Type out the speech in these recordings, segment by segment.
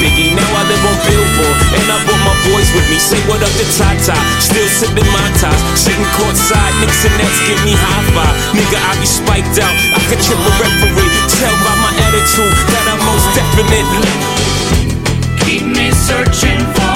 Biggie. Now I live on Billboard. And I brought my boys with me. Say what up to Tata. Still sipping my ties. Sitting courtside. Knicks and Nets give me high five. Nigga, I be spiked out. I could trip a referee. Tell by my attitude that I'm most definitely. Keep me searching for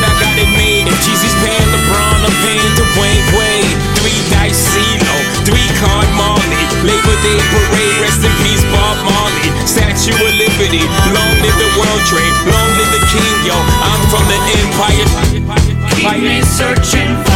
If Jeezy's paying LeBron, I'm paying Dwayne Wade. Three dice CeeLo, three card Marley. Labor Day parade, rest in peace Bob Marley. Statue of Liberty, long live the World Trade, long live the King, yo. I'm from the Empire. Keep me searching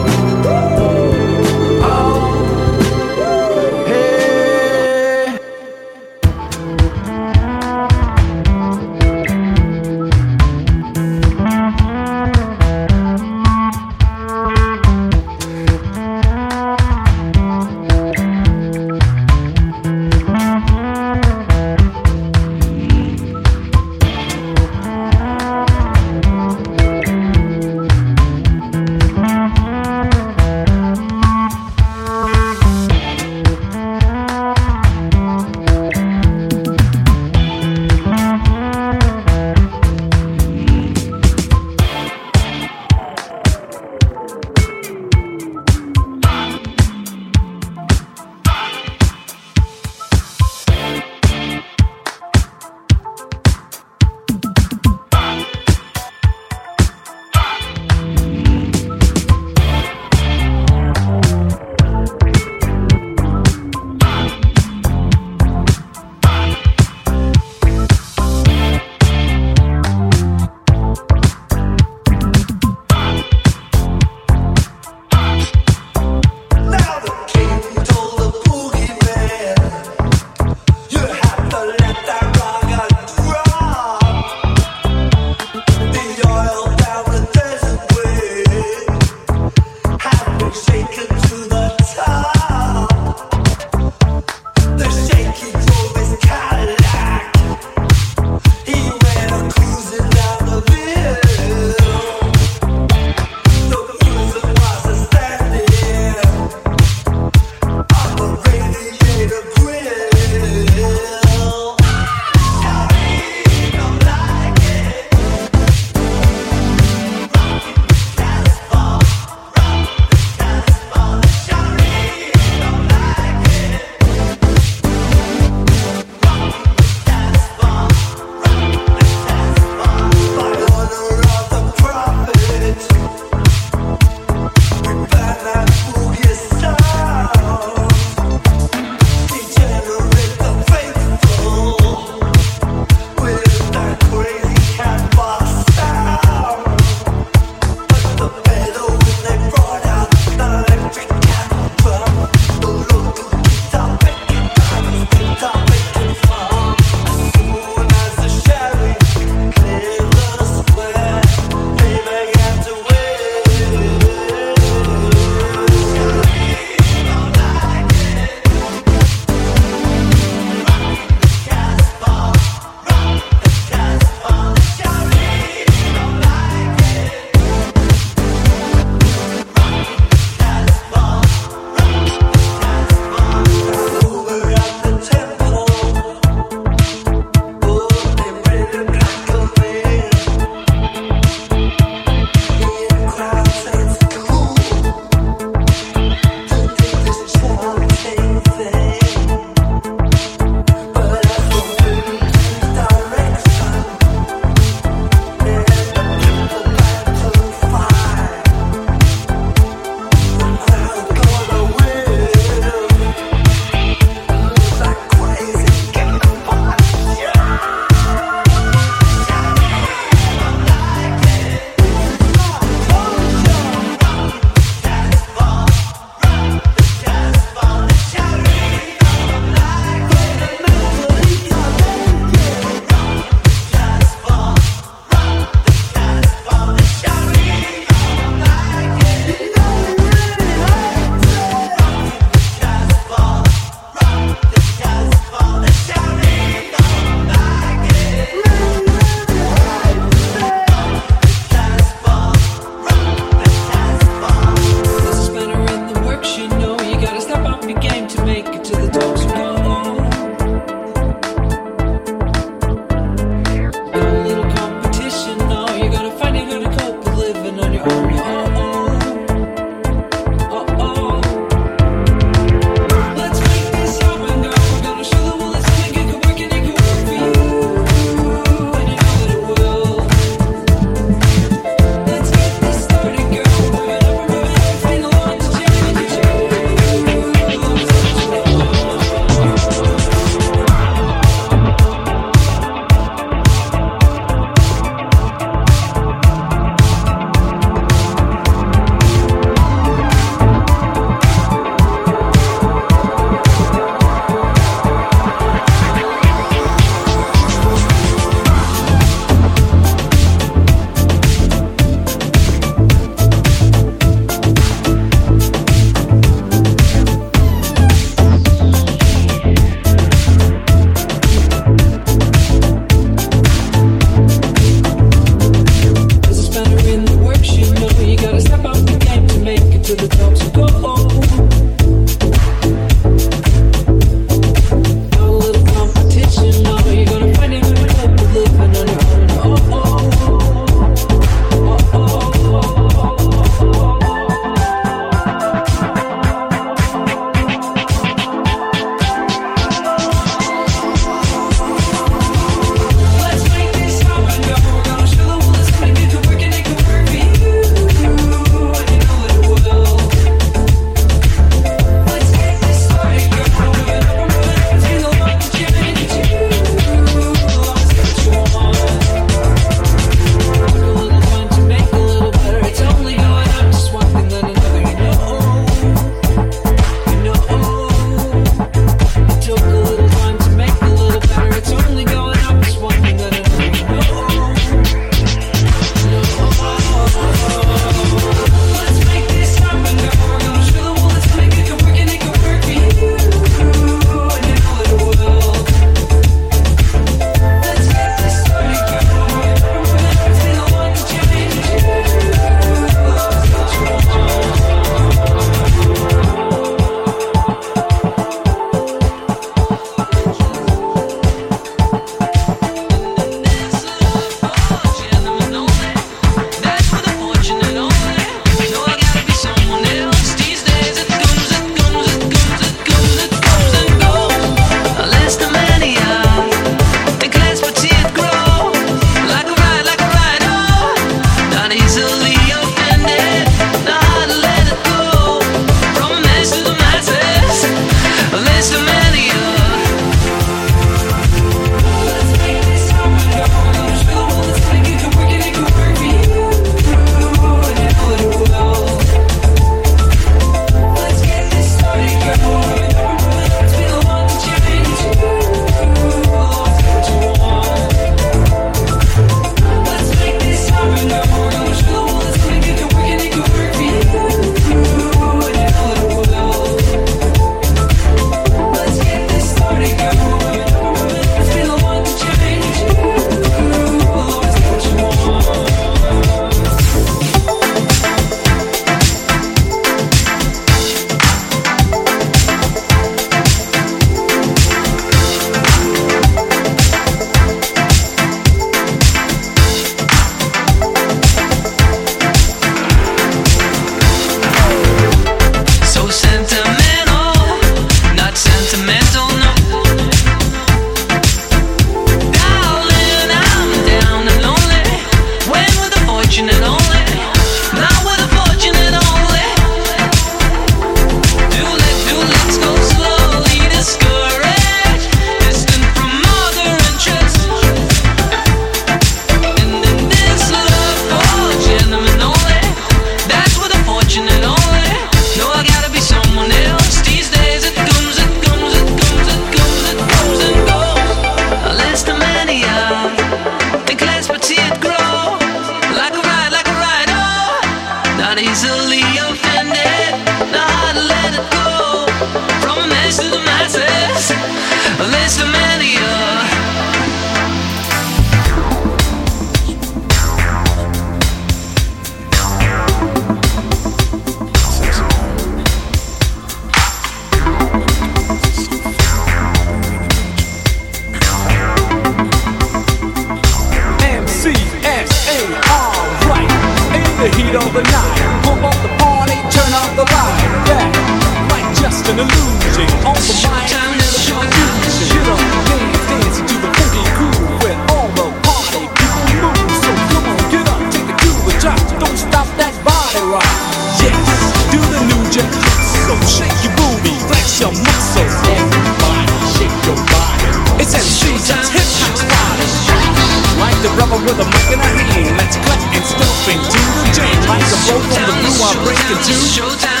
rubber with a mic in her hand. Let's cut and stomp into the jam. Like a blow from the blue, I break breaking two. Showtime.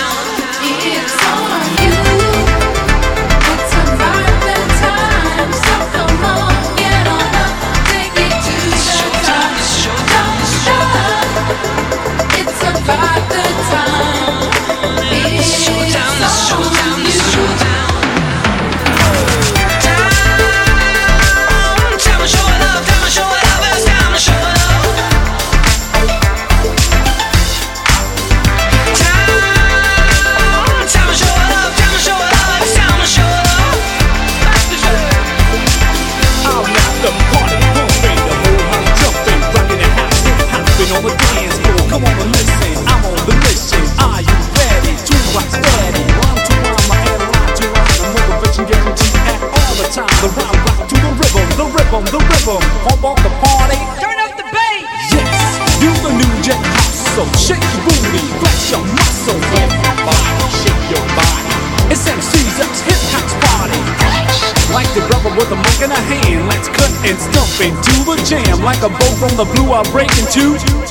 into the jam like a boat from the blue. I break into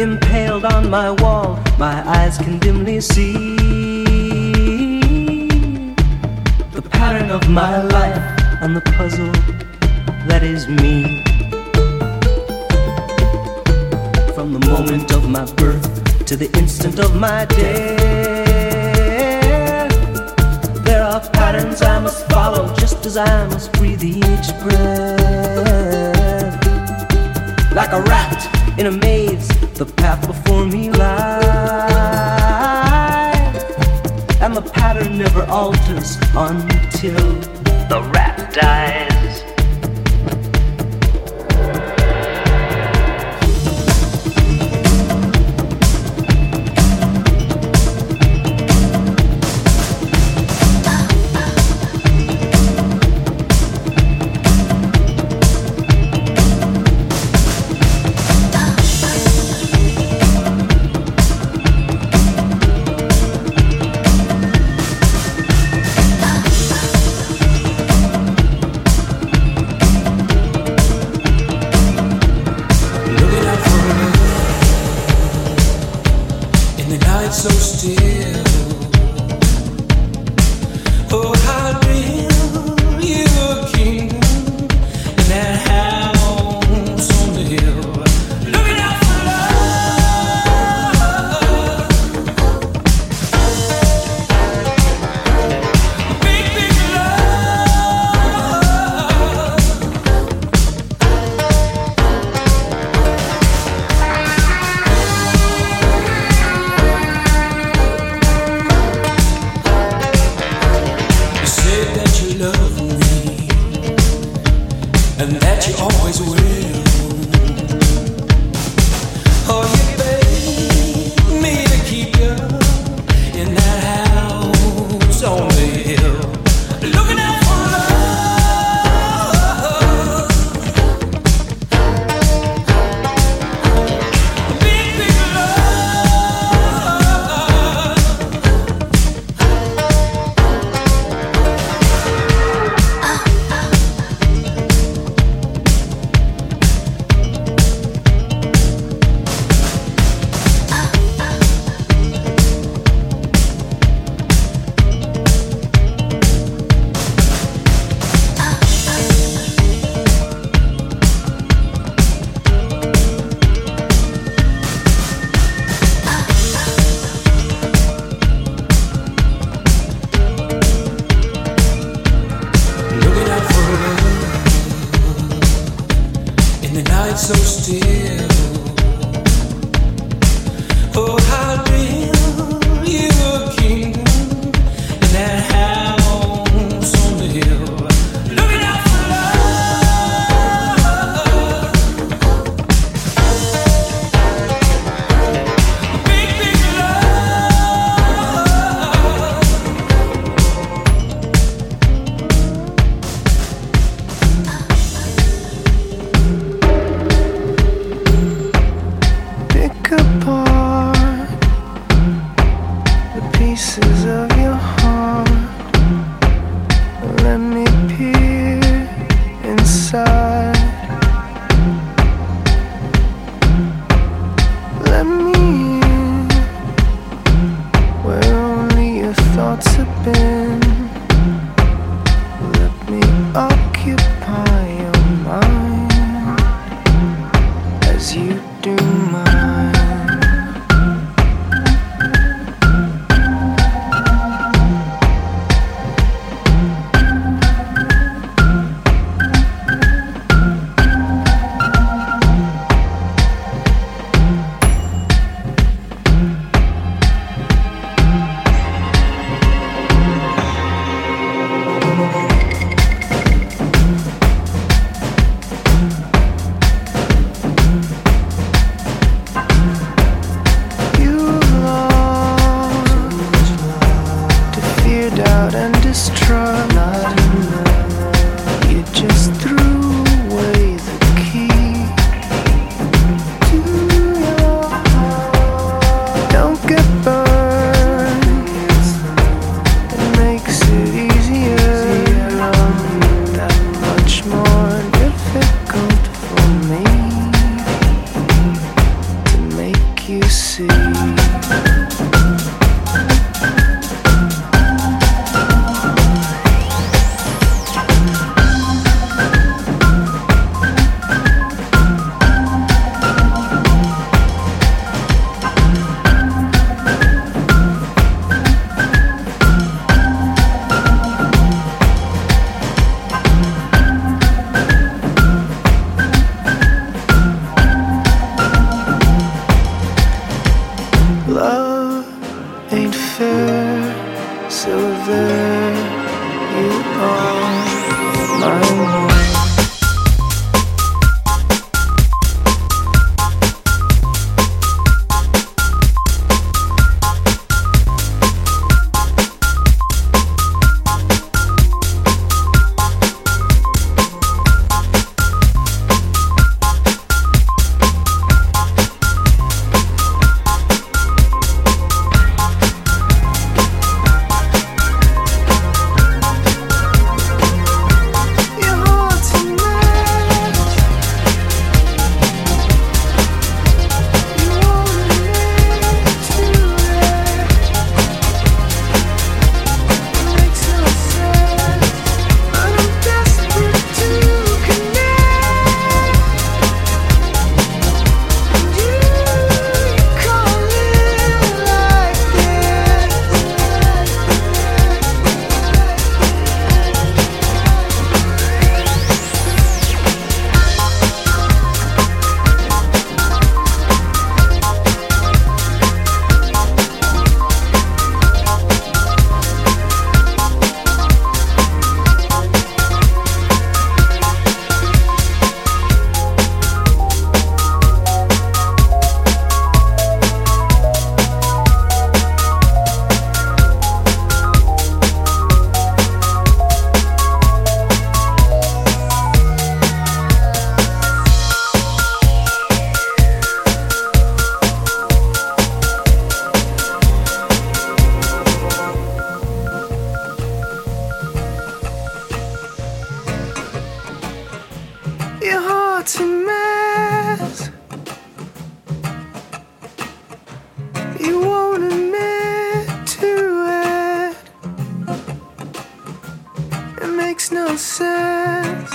Impaled on my wall, my eyes can dimly see the pattern of my life and the puzzle that is me. From the moment of my birth to the instant of my death, there are patterns I must follow just as I must breathe each breath. Like a rat in a maze, the path before me lies, and the pattern never alters until the rat dies. Snitches.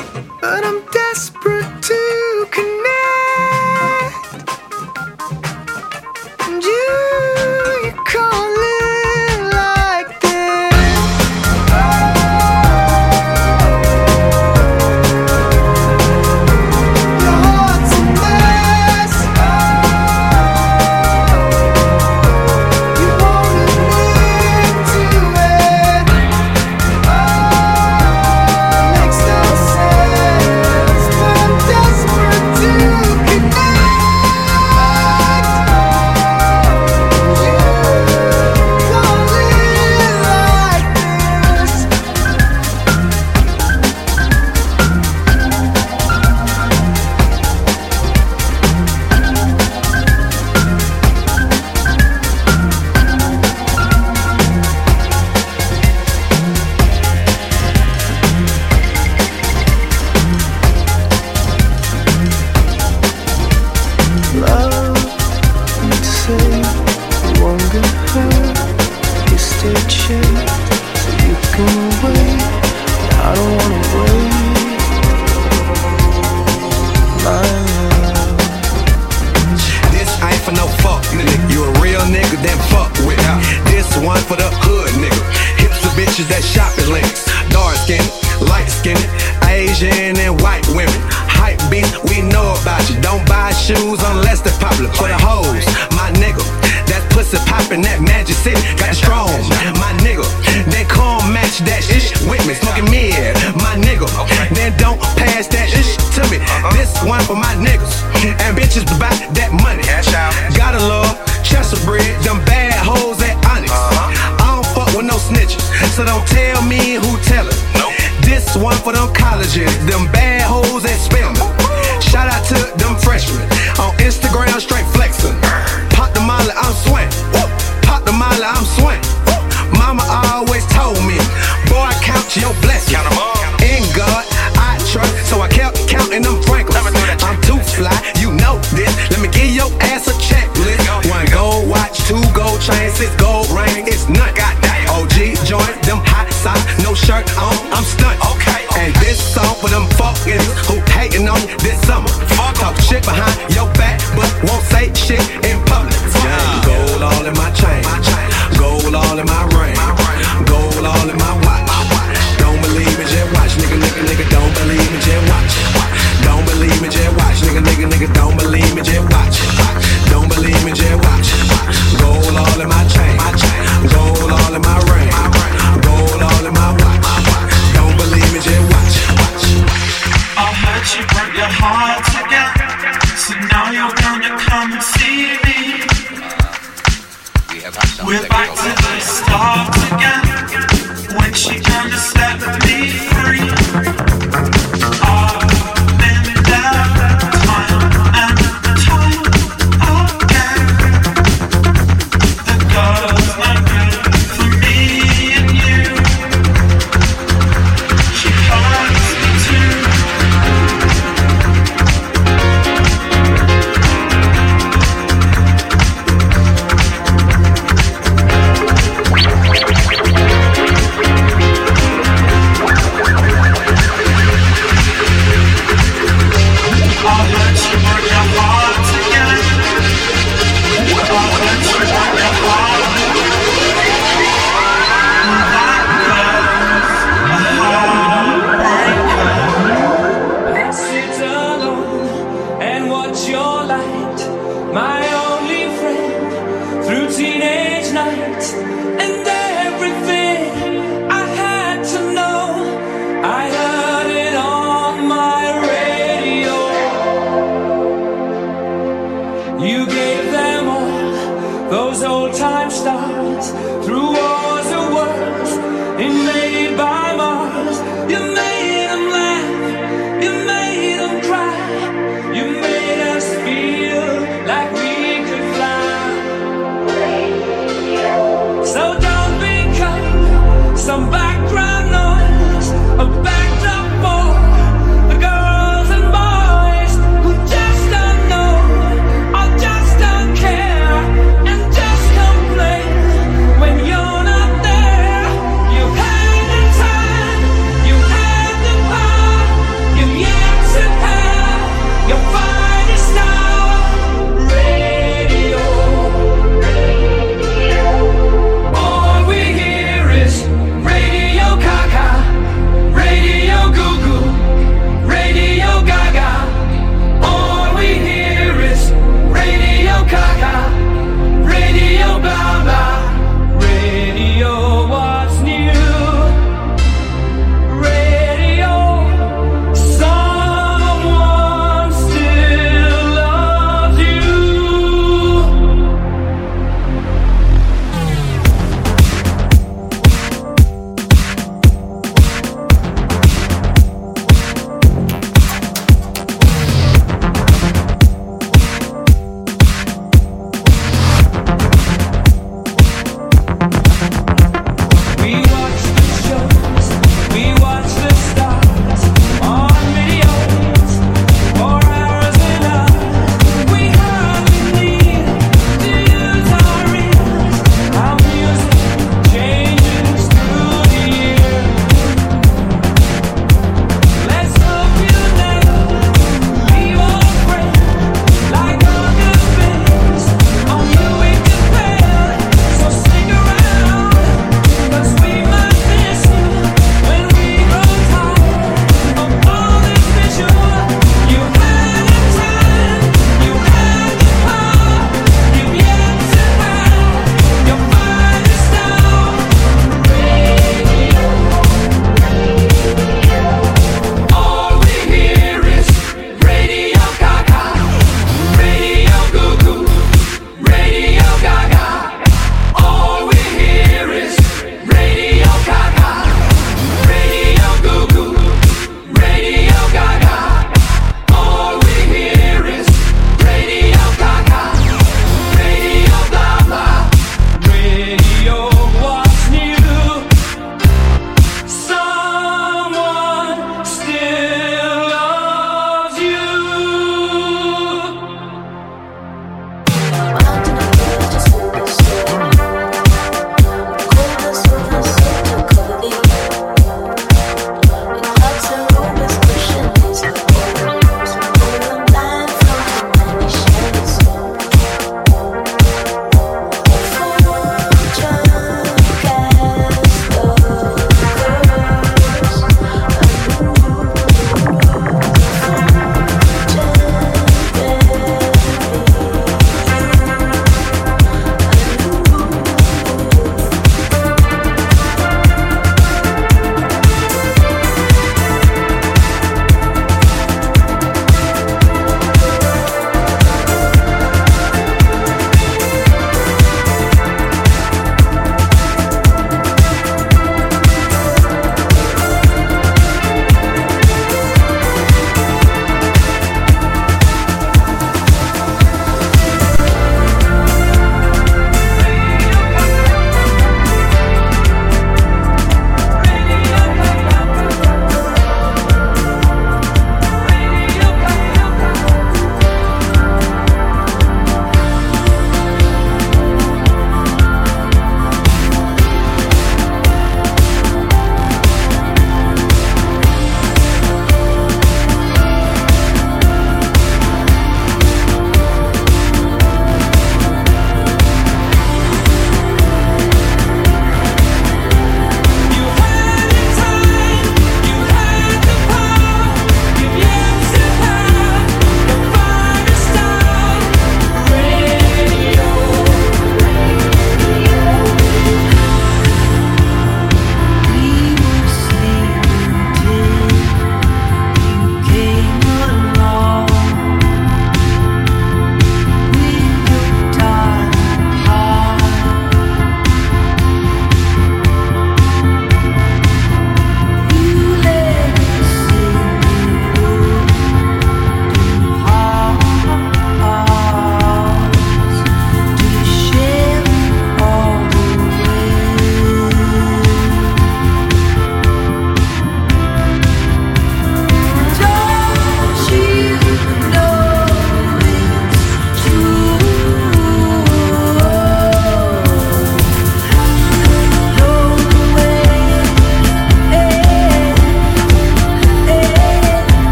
I'm stunned.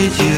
My life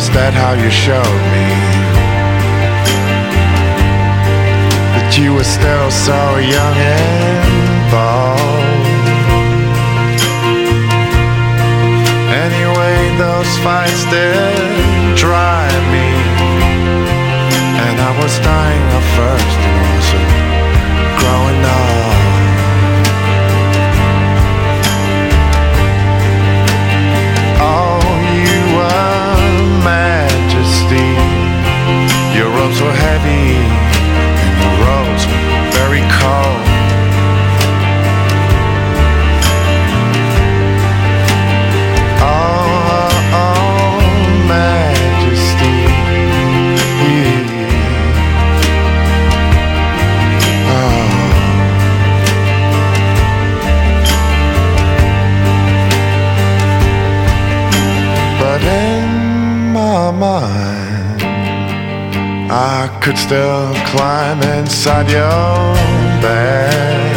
was that how you showed me that you were still so young and bold? Anyway, those fights did drive me, and I was dying of thirst and uh, growing up. Were heavy, and robes were very cold. could still climb inside your bed.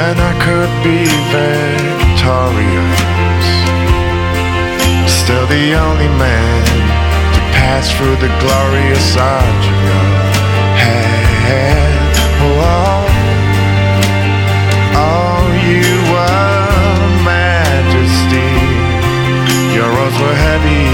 And I could be victorious. Still the only man to pass through the glorious arch of your head. Whoa. Oh, you were majesty. Your arms were heavy.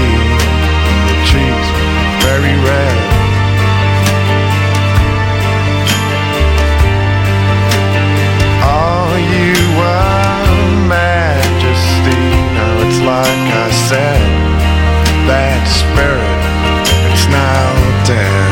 like I said, that spirit, it's now dead.